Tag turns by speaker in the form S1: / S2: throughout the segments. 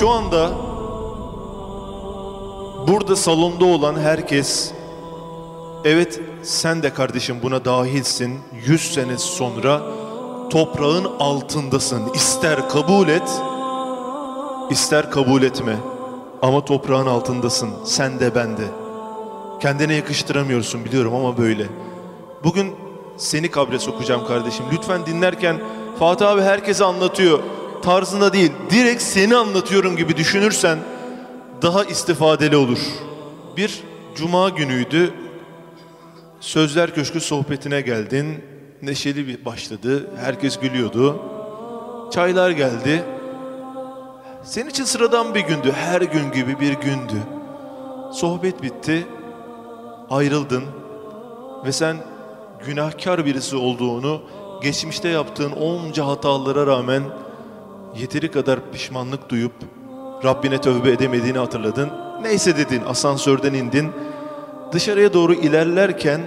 S1: şu anda burada salonda olan herkes evet sen de kardeşim buna dahilsin. 100 sene sonra toprağın altındasın. İster kabul et, ister kabul etme. Ama toprağın altındasın. Sen de ben de. Kendine yakıştıramıyorsun biliyorum ama böyle. Bugün seni kabre sokacağım kardeşim. Lütfen dinlerken Fatih abi herkese anlatıyor. Tarzında değil, direkt seni anlatıyorum gibi düşünürsen daha istifadeli olur. Bir cuma günüydü. Sözler Köşkü sohbetine geldin. Neşeli bir başladı. Herkes gülüyordu. Çaylar geldi. Senin için sıradan bir gündü. Her gün gibi bir gündü. Sohbet bitti. Ayrıldın. Ve sen günahkar birisi olduğunu, geçmişte yaptığın onca hatalara rağmen yeteri kadar pişmanlık duyup Rabbine tövbe edemediğini hatırladın. Neyse dedin, asansörden indin. Dışarıya doğru ilerlerken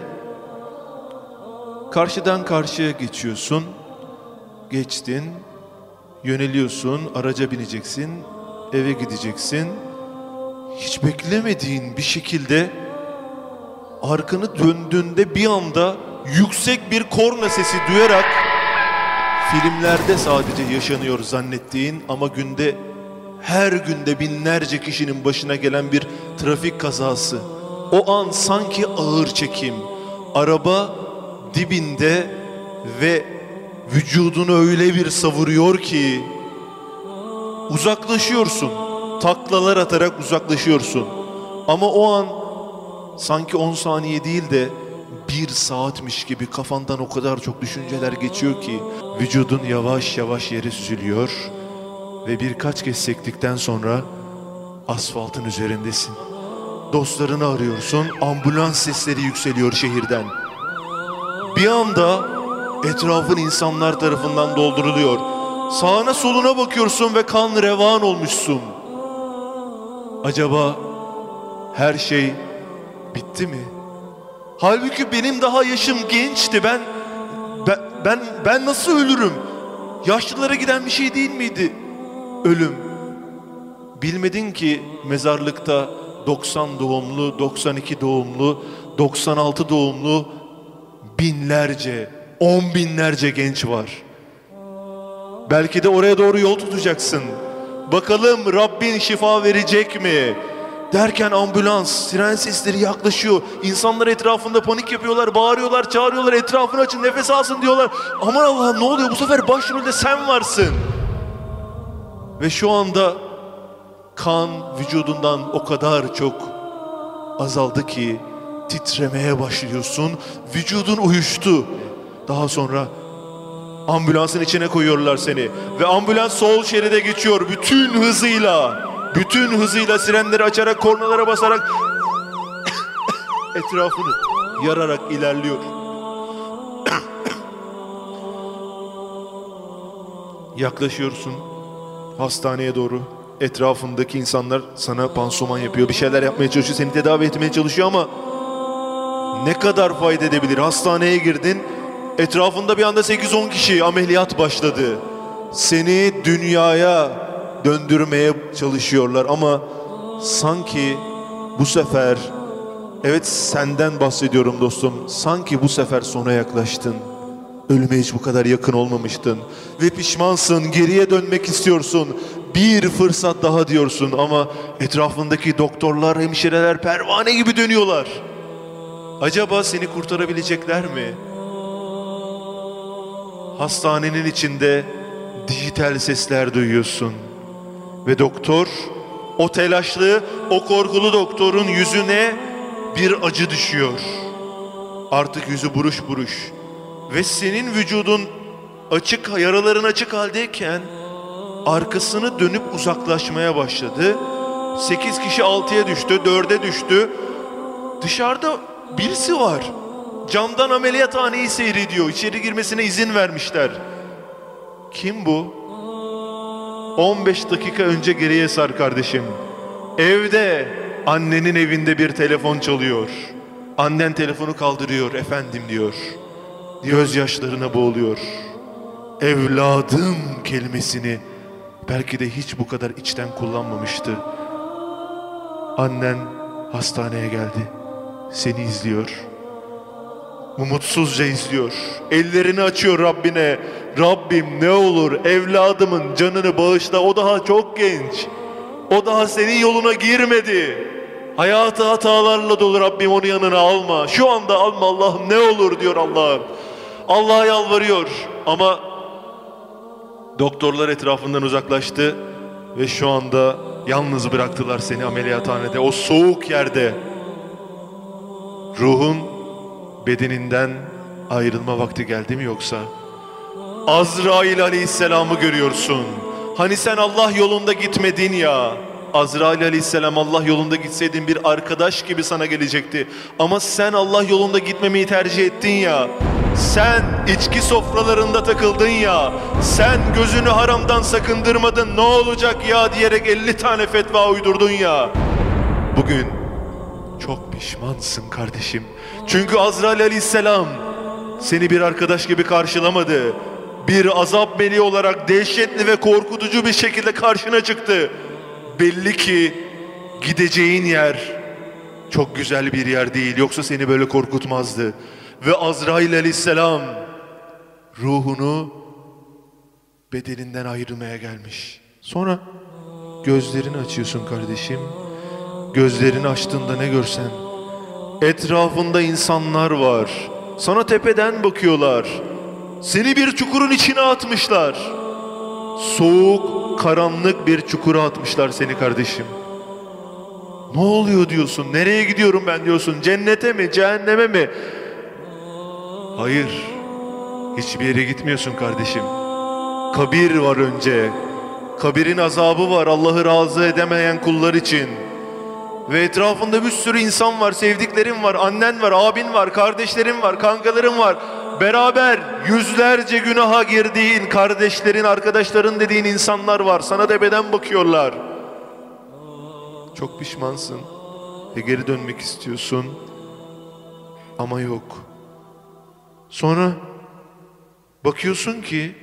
S1: karşıdan karşıya geçiyorsun. Geçtin, yöneliyorsun, araca bineceksin, eve gideceksin. Hiç beklemediğin bir şekilde arkanı döndüğünde bir anda yüksek bir korna sesi duyarak filmlerde sadece yaşanıyor zannettiğin ama günde her günde binlerce kişinin başına gelen bir trafik kazası. O an sanki ağır çekim. Araba dibinde ve vücudunu öyle bir savuruyor ki uzaklaşıyorsun. Taklalar atarak uzaklaşıyorsun. Ama o an sanki 10 saniye değil de bir saatmiş gibi kafandan o kadar çok düşünceler geçiyor ki vücudun yavaş yavaş yere süzülüyor ve birkaç kez sektikten sonra asfaltın üzerindesin. Dostlarını arıyorsun, ambulans sesleri yükseliyor şehirden. Bir anda etrafın insanlar tarafından dolduruluyor. Sağına soluna bakıyorsun ve kan revan olmuşsun. Acaba her şey bitti mi? Halbuki benim daha yaşım gençti. Ben ben ben, ben nasıl ölürüm? Yaşlılara giden bir şey değil miydi? Ölüm. Bilmedin ki mezarlıkta 90 doğumlu, 92 doğumlu, 96 doğumlu binlerce, on binlerce genç var. Belki de oraya doğru yol tutacaksın. Bakalım Rabbin şifa verecek mi? Derken ambulans, siren sesleri yaklaşıyor. İnsanlar etrafında panik yapıyorlar, bağırıyorlar, çağırıyorlar. Etrafını açın, nefes alsın diyorlar. Aman Allah'ım ne oluyor? Bu sefer başrolde sen varsın. Ve şu anda kan vücudundan o kadar çok azaldı ki titremeye başlıyorsun. Vücudun uyuştu. Daha sonra ambulansın içine koyuyorlar seni. Ve ambulans sol şeride geçiyor bütün hızıyla. Bütün hızıyla sirenleri açarak, kornalara basarak etrafını yararak ilerliyor. Yaklaşıyorsun hastaneye doğru. Etrafındaki insanlar sana pansuman yapıyor, bir şeyler yapmaya çalışıyor, seni tedavi etmeye çalışıyor ama ne kadar fayda edebilir? Hastaneye girdin, etrafında bir anda 8-10 kişi ameliyat başladı. Seni dünyaya döndürmeye çalışıyorlar ama sanki bu sefer evet senden bahsediyorum dostum. Sanki bu sefer sona yaklaştın. Ölüme hiç bu kadar yakın olmamıştın ve pişmansın, geriye dönmek istiyorsun. Bir fırsat daha diyorsun ama etrafındaki doktorlar, hemşireler pervane gibi dönüyorlar. Acaba seni kurtarabilecekler mi? Hastanenin içinde dijital sesler duyuyorsun. Ve doktor o telaşlı, o korkulu doktorun yüzüne bir acı düşüyor. Artık yüzü buruş buruş. Ve senin vücudun açık, yaraların açık haldeyken arkasını dönüp uzaklaşmaya başladı. Sekiz kişi altıya düştü, dörde düştü. Dışarıda birisi var. Camdan ameliyathaneyi seyrediyor. İçeri girmesine izin vermişler. Kim bu? 15 dakika önce geriye sar kardeşim. Evde annenin evinde bir telefon çalıyor. Annen telefonu kaldırıyor efendim diyor. Gözyaşlarına boğuluyor. Evladım kelimesini Belki de hiç bu kadar içten kullanmamıştı. Annen hastaneye geldi. Seni izliyor. Umutsuzca izliyor. Ellerini açıyor Rabbine. Rabbim ne olur evladımın canını bağışla. O daha çok genç. O daha senin yoluna girmedi. Hayatı hatalarla dolu Rabbim onu yanına alma. Şu anda alma Allah'ım ne olur diyor Allah'ım. Allah'a yalvarıyor ama doktorlar etrafından uzaklaştı ve şu anda yalnız bıraktılar seni ameliyathanede o soğuk yerde. Ruhun bedeninden ayrılma vakti geldi mi yoksa? Azrail aleyhisselamı görüyorsun. Hani sen Allah yolunda gitmedin ya. Azrail aleyhisselam Allah yolunda gitseydin bir arkadaş gibi sana gelecekti. Ama sen Allah yolunda gitmemeyi tercih ettin ya. Sen içki sofralarında takıldın ya. Sen gözünü haramdan sakındırmadın ne olacak ya diyerek 50 tane fetva uydurdun ya. Bugün çok pişmansın kardeşim. Çünkü Azrail aleyhisselam seni bir arkadaş gibi karşılamadı. Bir azap meleği olarak dehşetli ve korkutucu bir şekilde karşına çıktı. Belli ki gideceğin yer çok güzel bir yer değil. Yoksa seni böyle korkutmazdı. Ve Azrail aleyhisselam ruhunu bedeninden ayrılmaya gelmiş. Sonra gözlerini açıyorsun kardeşim. Gözlerini açtığında ne görsen etrafında insanlar var. Sana tepeden bakıyorlar. Seni bir çukurun içine atmışlar. Soğuk, karanlık bir çukura atmışlar seni kardeşim. Ne oluyor diyorsun? Nereye gidiyorum ben diyorsun? Cennete mi, cehenneme mi? Hayır. Hiçbir yere gitmiyorsun kardeşim. Kabir var önce. Kabirin azabı var Allah'ı razı edemeyen kullar için. Ve etrafında bir sürü insan var, sevdiklerin var, annen var, abin var, kardeşlerin var, kankaların var. Beraber yüzlerce günaha girdiğin kardeşlerin, arkadaşların dediğin insanlar var. Sana tepeden bakıyorlar. Çok pişmansın ve geri dönmek istiyorsun ama yok. Sonra bakıyorsun ki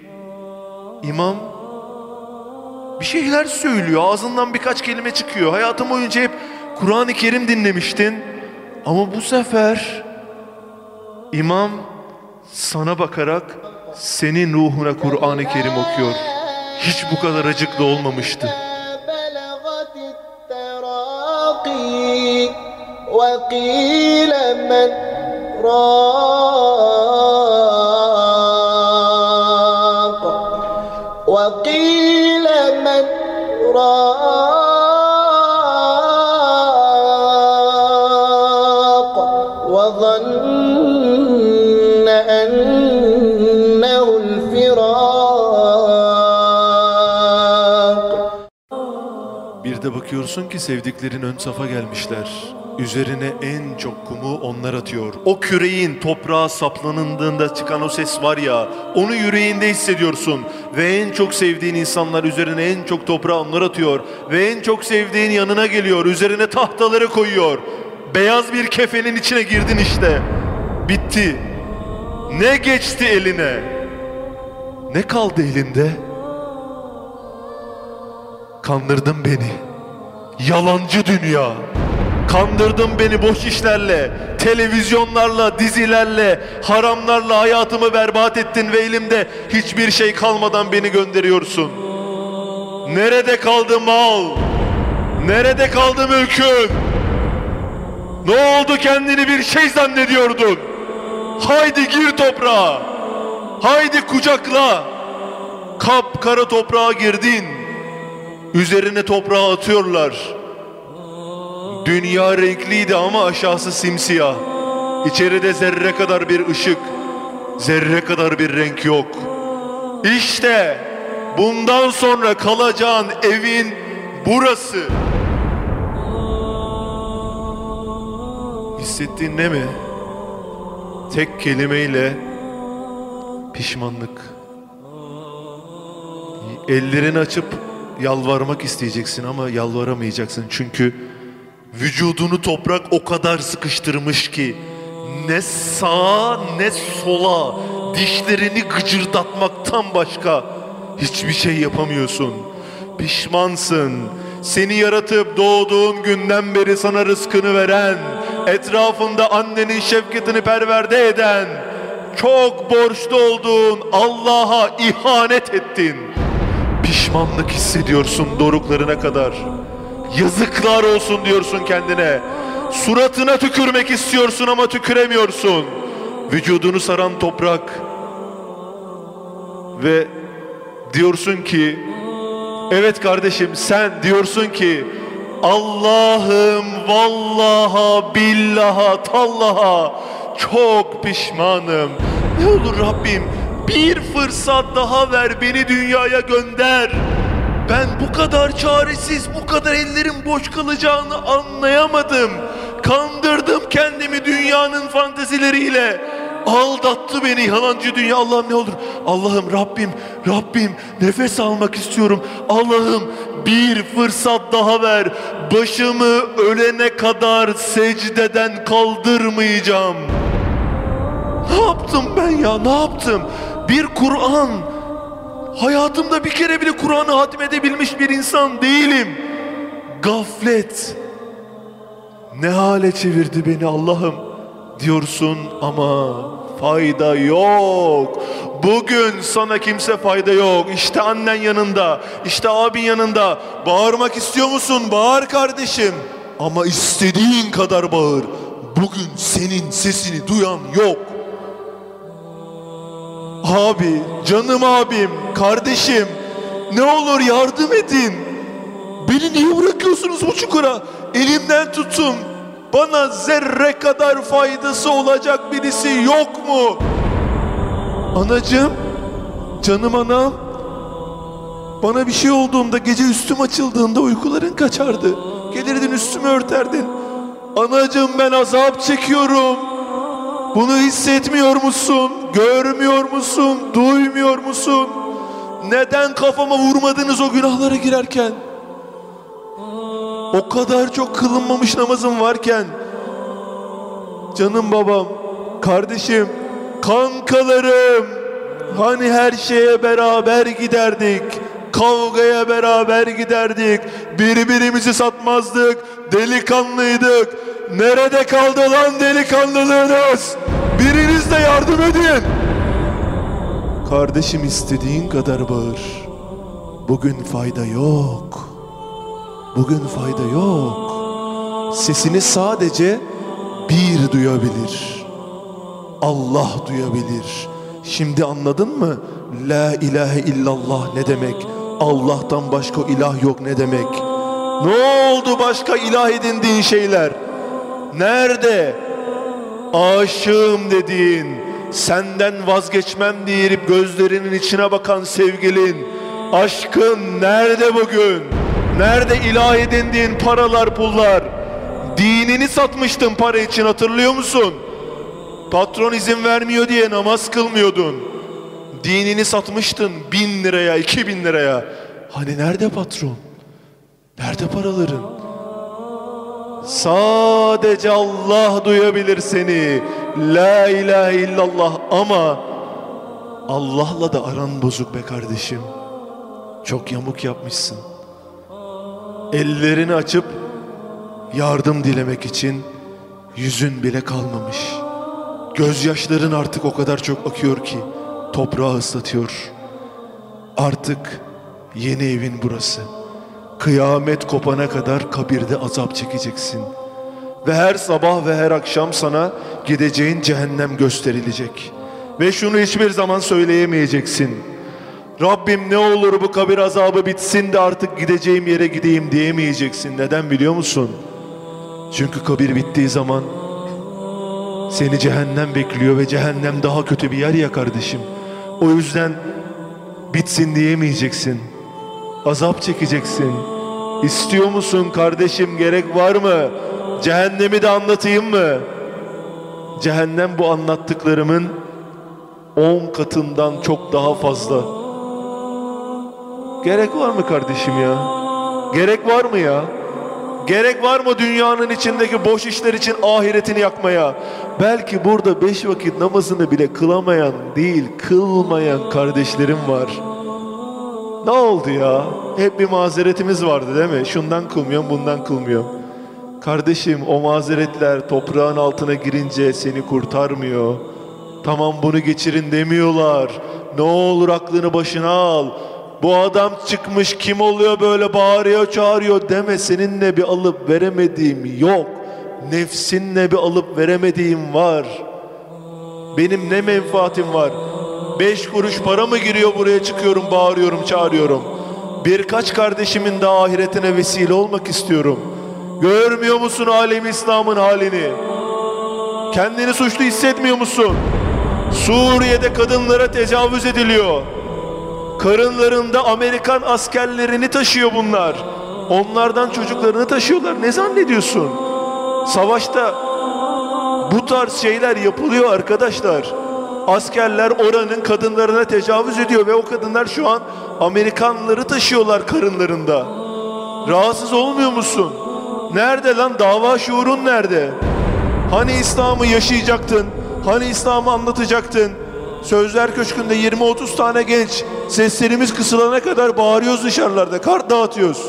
S1: imam bir şeyler söylüyor. Ağzından birkaç kelime çıkıyor. Hayatım boyunca hep Kur'an-ı Kerim dinlemiştin. Ama bu sefer imam sana bakarak senin ruhuna Kur'an-ı Kerim okuyor. Hiç bu kadar acıklı olmamıştı.
S2: بلغت التراقي وقيل من راق
S1: Bakıyorsun ki sevdiklerin ön safa gelmişler. Üzerine en çok kumu onlar atıyor. O küreğin toprağa saplanındığında çıkan o ses var ya, onu yüreğinde hissediyorsun. Ve en çok sevdiğin insanlar üzerine en çok toprağı onlar atıyor. Ve en çok sevdiğin yanına geliyor, üzerine tahtaları koyuyor. Beyaz bir kefenin içine girdin işte. Bitti. Ne geçti eline? Ne kaldı elinde? Kandırdın beni. Yalancı dünya. Kandırdın beni boş işlerle, televizyonlarla, dizilerle, haramlarla hayatımı berbat ettin ve elimde hiçbir şey kalmadan beni gönderiyorsun. Nerede kaldı mal? Nerede kaldı mülkün? Ne oldu kendini bir şey zannediyordun? Haydi gir toprağa. Haydi kucakla. Kap kara toprağa girdin. Üzerine toprağı atıyorlar. Dünya renkliydi ama aşağısı simsiyah. İçeride zerre kadar bir ışık, zerre kadar bir renk yok. İşte bundan sonra kalacağın evin burası. Hissettiğin ne mi? Tek kelimeyle pişmanlık. Ellerini açıp yalvarmak isteyeceksin ama yalvaramayacaksın. Çünkü vücudunu toprak o kadar sıkıştırmış ki ne sağa ne sola dişlerini gıcırdatmaktan başka hiçbir şey yapamıyorsun. pişmansın. Seni yaratıp doğduğun günden beri sana rızkını veren, etrafında annenin şefkatini perverde eden, çok borçlu olduğun Allah'a ihanet ettin. Pişmanlık hissediyorsun doruklarına kadar. Yazıklar olsun diyorsun kendine. Suratına tükürmek istiyorsun ama tüküremiyorsun. Vücudunu saran toprak. Ve diyorsun ki Evet kardeşim sen diyorsun ki Allah'ım vallaha billaha tallaha çok pişmanım. Ne olur Rabbim bir fırsat daha ver beni dünyaya gönder. Ben bu kadar çaresiz, bu kadar ellerim boş kalacağını anlayamadım. Kandırdım kendimi dünyanın fantezileriyle. Aldattı beni yalancı dünya. Allah'ım ne olur. Allah'ım Rabbim, Rabbim nefes almak istiyorum. Allah'ım bir fırsat daha ver. Başımı ölene kadar secdeden kaldırmayacağım. Ne yaptım ben ya? Ne yaptım? Bir Kur'an. Hayatımda bir kere bile Kur'an'ı hatmedebilmiş bir insan değilim. Gaflet. Ne hale çevirdi beni Allah'ım diyorsun ama fayda yok. Bugün sana kimse fayda yok. İşte annen yanında, işte abin yanında. Bağırmak istiyor musun? Bağır kardeşim. Ama istediğin kadar bağır. Bugün senin sesini duyan yok. Abi, canım abim, kardeşim ne olur yardım edin. Beni niye bırakıyorsunuz bu çukura? Elimden tutun. Bana zerre kadar faydası olacak birisi yok mu? Anacığım, canım anam. Bana bir şey olduğunda gece üstüm açıldığında uykuların kaçardı. Gelirdin üstümü örterdin. Anacığım ben azap çekiyorum. Bunu hissetmiyor musun? Görmüyor musun? Duymuyor musun? Neden kafama vurmadınız o günahlara girerken? O kadar çok kılınmamış namazım varken Canım babam, kardeşim, kankalarım Hani her şeye beraber giderdik Kavgaya beraber giderdik Birbirimizi satmazdık Delikanlıydık Nerede kaldı lan delikanlılığınız? Biriniz de yardım edin Kardeşim istediğin kadar bağır Bugün fayda yok Bugün fayda yok. Sesini sadece bir duyabilir. Allah duyabilir. Şimdi anladın mı? La ilahe illallah ne demek? Allah'tan başka ilah yok ne demek? Ne oldu başka ilah edindiğin şeyler? Nerede? Aşığım dediğin, senden vazgeçmem deyip gözlerinin içine bakan sevgilin, aşkın nerede bugün? Nerede ilah edindiğin paralar pullar? Dinini satmıştın para için hatırlıyor musun? Patron izin vermiyor diye namaz kılmıyordun. Dinini satmıştın bin liraya, iki bin liraya. Hani nerede patron? Nerede paraların? Sadece Allah duyabilir seni. La ilahe illallah ama Allah'la da aran bozuk be kardeşim. Çok yamuk yapmışsın. Ellerini açıp yardım dilemek için yüzün bile kalmamış. Gözyaşların artık o kadar çok akıyor ki toprağı ıslatıyor. Artık yeni evin burası. Kıyamet kopana kadar kabirde azap çekeceksin. Ve her sabah ve her akşam sana gideceğin cehennem gösterilecek. Ve şunu hiçbir zaman söyleyemeyeceksin. Rabbim ne olur bu kabir azabı bitsin de artık gideceğim yere gideyim diyemeyeceksin. Neden biliyor musun? Çünkü kabir bittiği zaman seni cehennem bekliyor ve cehennem daha kötü bir yer ya kardeşim. O yüzden bitsin diyemeyeceksin. Azap çekeceksin. İstiyor musun kardeşim gerek var mı? Cehennemi de anlatayım mı? Cehennem bu anlattıklarımın on katından çok daha fazla. Gerek var mı kardeşim ya? Gerek var mı ya? Gerek var mı dünyanın içindeki boş işler için ahiretini yakmaya? Belki burada beş vakit namazını bile kılamayan değil, kılmayan kardeşlerim var. Ne oldu ya? Hep bir mazeretimiz vardı değil mi? Şundan kılmıyorum, bundan kılmıyorum. Kardeşim o mazeretler toprağın altına girince seni kurtarmıyor. Tamam bunu geçirin demiyorlar. Ne olur aklını başına al. Bu adam çıkmış kim oluyor böyle bağırıyor çağırıyor deme seninle bir alıp veremediğim yok. Nefsinle bir alıp veremediğim var. Benim ne menfaatim var? Beş kuruş para mı giriyor buraya çıkıyorum bağırıyorum çağırıyorum. Birkaç kardeşimin de ahiretine vesile olmak istiyorum. Görmüyor musun alem İslam'ın halini? Kendini suçlu hissetmiyor musun? Suriye'de kadınlara tecavüz ediliyor. Karınlarında Amerikan askerlerini taşıyor bunlar. Onlardan çocuklarını taşıyorlar. Ne zannediyorsun? Savaşta bu tarz şeyler yapılıyor arkadaşlar. Askerler oranın kadınlarına tecavüz ediyor ve o kadınlar şu an Amerikanları taşıyorlar karınlarında. Rahatsız olmuyor musun? Nerede lan dava şuurun nerede? Hani İslam'ı yaşayacaktın? Hani İslam'ı anlatacaktın? Sözler Köşkü'nde 20-30 tane genç seslerimiz kısılana kadar bağırıyoruz dışarılarda. Kart dağıtıyoruz.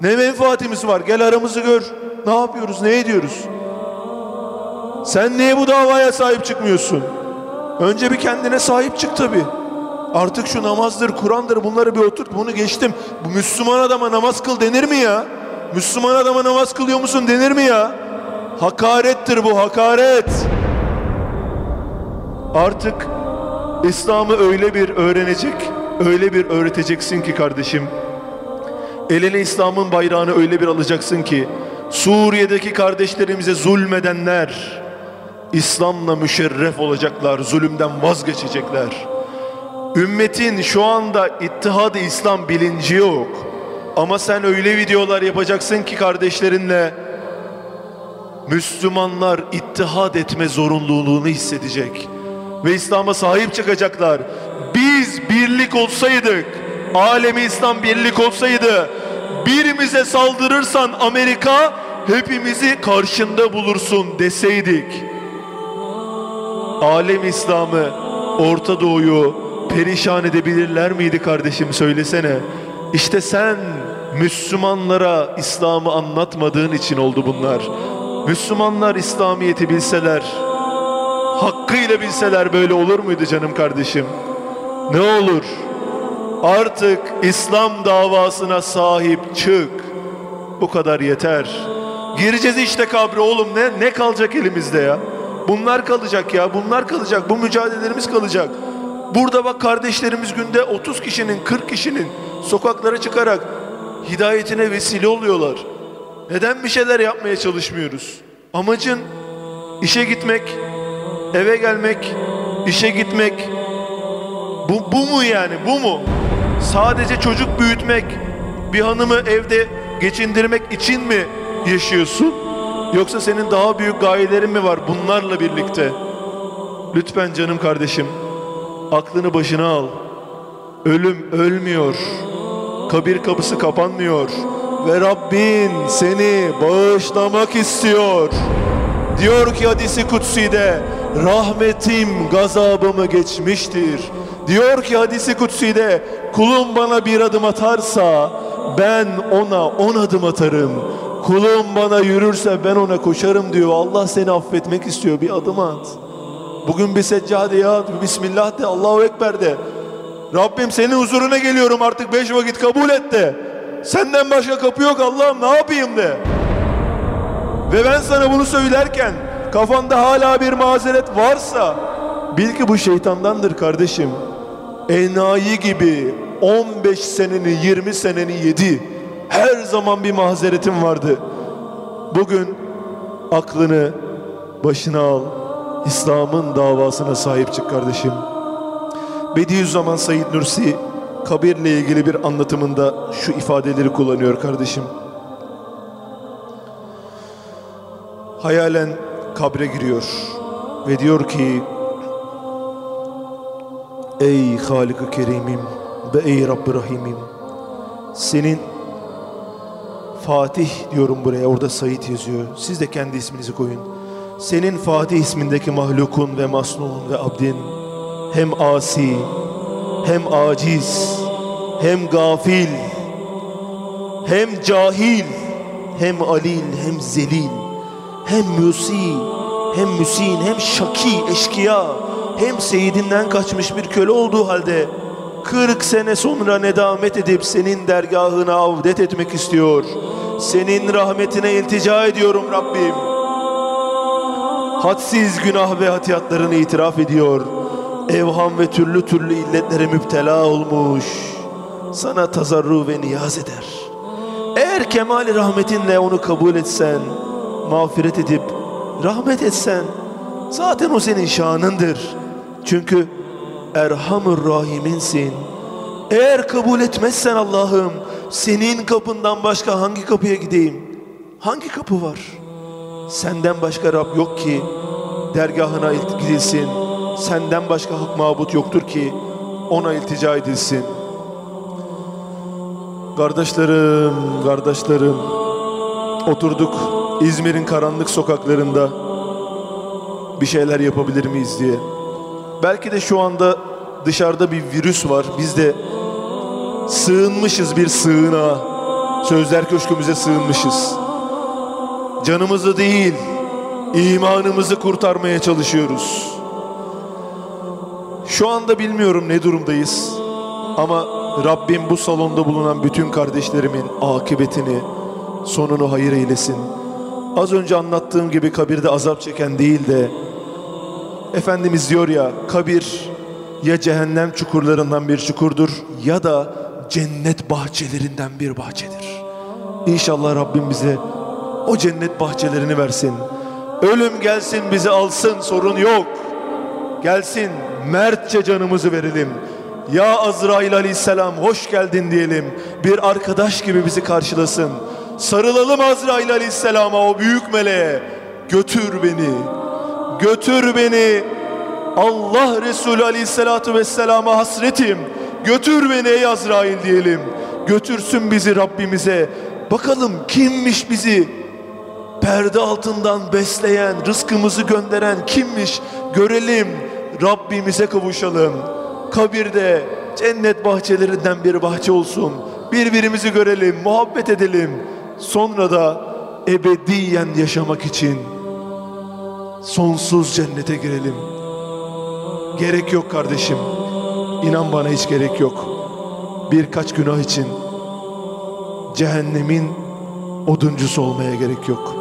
S1: Ne menfaatimiz var? Gel aramızı gör. Ne yapıyoruz? Ne ediyoruz? Sen niye bu davaya sahip çıkmıyorsun? Önce bir kendine sahip çık tabii. Artık şu namazdır, Kur'an'dır bunları bir oturt. Bunu geçtim. Bu Müslüman adama namaz kıl denir mi ya? Müslüman adama namaz kılıyor musun denir mi ya? Hakarettir bu hakaret. Artık İslam'ı öyle bir öğrenecek, öyle bir öğreteceksin ki kardeşim. Eline İslam'ın bayrağını öyle bir alacaksın ki Suriye'deki kardeşlerimize zulmedenler İslam'la müşerref olacaklar, zulümden vazgeçecekler. Ümmetin şu anda ittihad İslam bilinci yok. Ama sen öyle videolar yapacaksın ki kardeşlerinle Müslümanlar ittihad etme zorunluluğunu hissedecek. Ve İslam'a sahip çıkacaklar. Biz birlik olsaydık, alemi İslam birlik olsaydı, birimize saldırırsan Amerika hepimizi karşında bulursun deseydik. Alem İslam'ı, Orta Doğu'yu perişan edebilirler miydi kardeşim söylesene. İşte sen Müslümanlara İslam'ı anlatmadığın için oldu bunlar. Müslümanlar İslamiyet'i bilseler, hakkıyla bilseler böyle olur muydu canım kardeşim? Ne olur? Artık İslam davasına sahip çık. Bu kadar yeter. Gireceğiz işte kabre oğlum ne ne kalacak elimizde ya? Bunlar kalacak ya. Bunlar kalacak. Bu mücadelelerimiz kalacak. Burada bak kardeşlerimiz günde 30 kişinin 40 kişinin sokaklara çıkarak hidayetine vesile oluyorlar. Neden bir şeyler yapmaya çalışmıyoruz? Amacın işe gitmek, eve gelmek, işe gitmek. Bu, bu mu yani? Bu mu? Sadece çocuk büyütmek, bir hanımı evde geçindirmek için mi yaşıyorsun? Yoksa senin daha büyük gayelerin mi var bunlarla birlikte? Lütfen canım kardeşim, aklını başına al. Ölüm ölmüyor. Kabir kapısı kapanmıyor. Ve Rabbin seni bağışlamak istiyor. Diyor ki hadisi kutsi'de rahmetim gazabımı geçmiştir. Diyor ki hadisi kutsi'de kulum bana bir adım atarsa ben ona on adım atarım. Kulum bana yürürse ben ona koşarım diyor. Allah seni affetmek istiyor bir adım at. Bugün bir seccade ya Bismillah de Allahu Ekber de. Rabbim senin huzuruna geliyorum artık beş vakit kabul et de. Senden başka kapı yok Allah'ım ne yapayım de. Ve ben sana bunu söylerken kafanda hala bir mazeret varsa bil ki bu şeytandandır kardeşim. Enayi gibi 15 seneni 20 seneni yedi. Her zaman bir mazeretin vardı. Bugün aklını başına al. İslam'ın davasına sahip çık kardeşim. Bediüzzaman Said Nursi kabirle ilgili bir anlatımında şu ifadeleri kullanıyor kardeşim. Hayalen kabre giriyor ve diyor ki Ey Halik-i Kerim'im ve ey Rabb-i Rahim'im senin Fatih diyorum buraya orada Said yazıyor. Siz de kendi isminizi koyun. Senin Fatih ismindeki mahlukun ve masnun ve abdin hem asi hem aciz hem gafil, hem cahil, hem alil, hem zelil, hem müsi, hem müsin, hem şaki, eşkıya, hem seyidinden kaçmış bir köle olduğu halde 40 sene sonra nedamet edip senin dergahına avdet etmek istiyor. Senin rahmetine iltica ediyorum Rabbim. Hadsiz günah ve hatiyatlarını itiraf ediyor. Evham ve türlü türlü illetlere müptela olmuş. Sana tazarru ve niyaz eder. Eğer kemali rahmetinle onu kabul etsen, mağfiret edip rahmet etsen, zaten o senin şanındır. Çünkü Erhamur Rahiminsin. Eğer kabul etmezsen Allah'ım, senin kapından başka hangi kapıya gideyim? Hangi kapı var? Senden başka Rab yok ki dergahına gidilsin. Senden başka hak mabut yoktur ki ona iltica edilsin. Kardeşlerim, kardeşlerim. Oturduk İzmir'in karanlık sokaklarında bir şeyler yapabilir miyiz diye. Belki de şu anda dışarıda bir virüs var. Biz de sığınmışız bir sığınağa. Sözler köşkümüze sığınmışız. Canımızı değil, imanımızı kurtarmaya çalışıyoruz. Şu anda bilmiyorum ne durumdayız. Ama Rabbim bu salonda bulunan bütün kardeşlerimin akıbetini, sonunu hayır eylesin. Az önce anlattığım gibi kabirde azap çeken değil de Efendimiz diyor ya kabir ya cehennem çukurlarından bir çukurdur ya da cennet bahçelerinden bir bahçedir. İnşallah Rabbim bize o cennet bahçelerini versin. Ölüm gelsin bizi alsın sorun yok. Gelsin mertçe canımızı verelim. Ya Azrail aleyhisselam hoş geldin diyelim. Bir arkadaş gibi bizi karşılasın. Sarılalım Azrail aleyhisselama o büyük meleğe. Götür beni. Götür beni. Allah Resulü aleyhissalatu vesselama hasretim. Götür beni ey Azrail diyelim. Götürsün bizi Rabbimize. Bakalım kimmiş bizi perde altından besleyen, rızkımızı gönderen kimmiş görelim. Rabbimize kavuşalım. Kabirde cennet bahçelerinden bir bahçe olsun. Birbirimizi görelim, muhabbet edelim. Sonra da ebediyen yaşamak için sonsuz cennete girelim. Gerek yok kardeşim. İnan bana hiç gerek yok. Birkaç günah için cehennemin oduncusu olmaya gerek yok.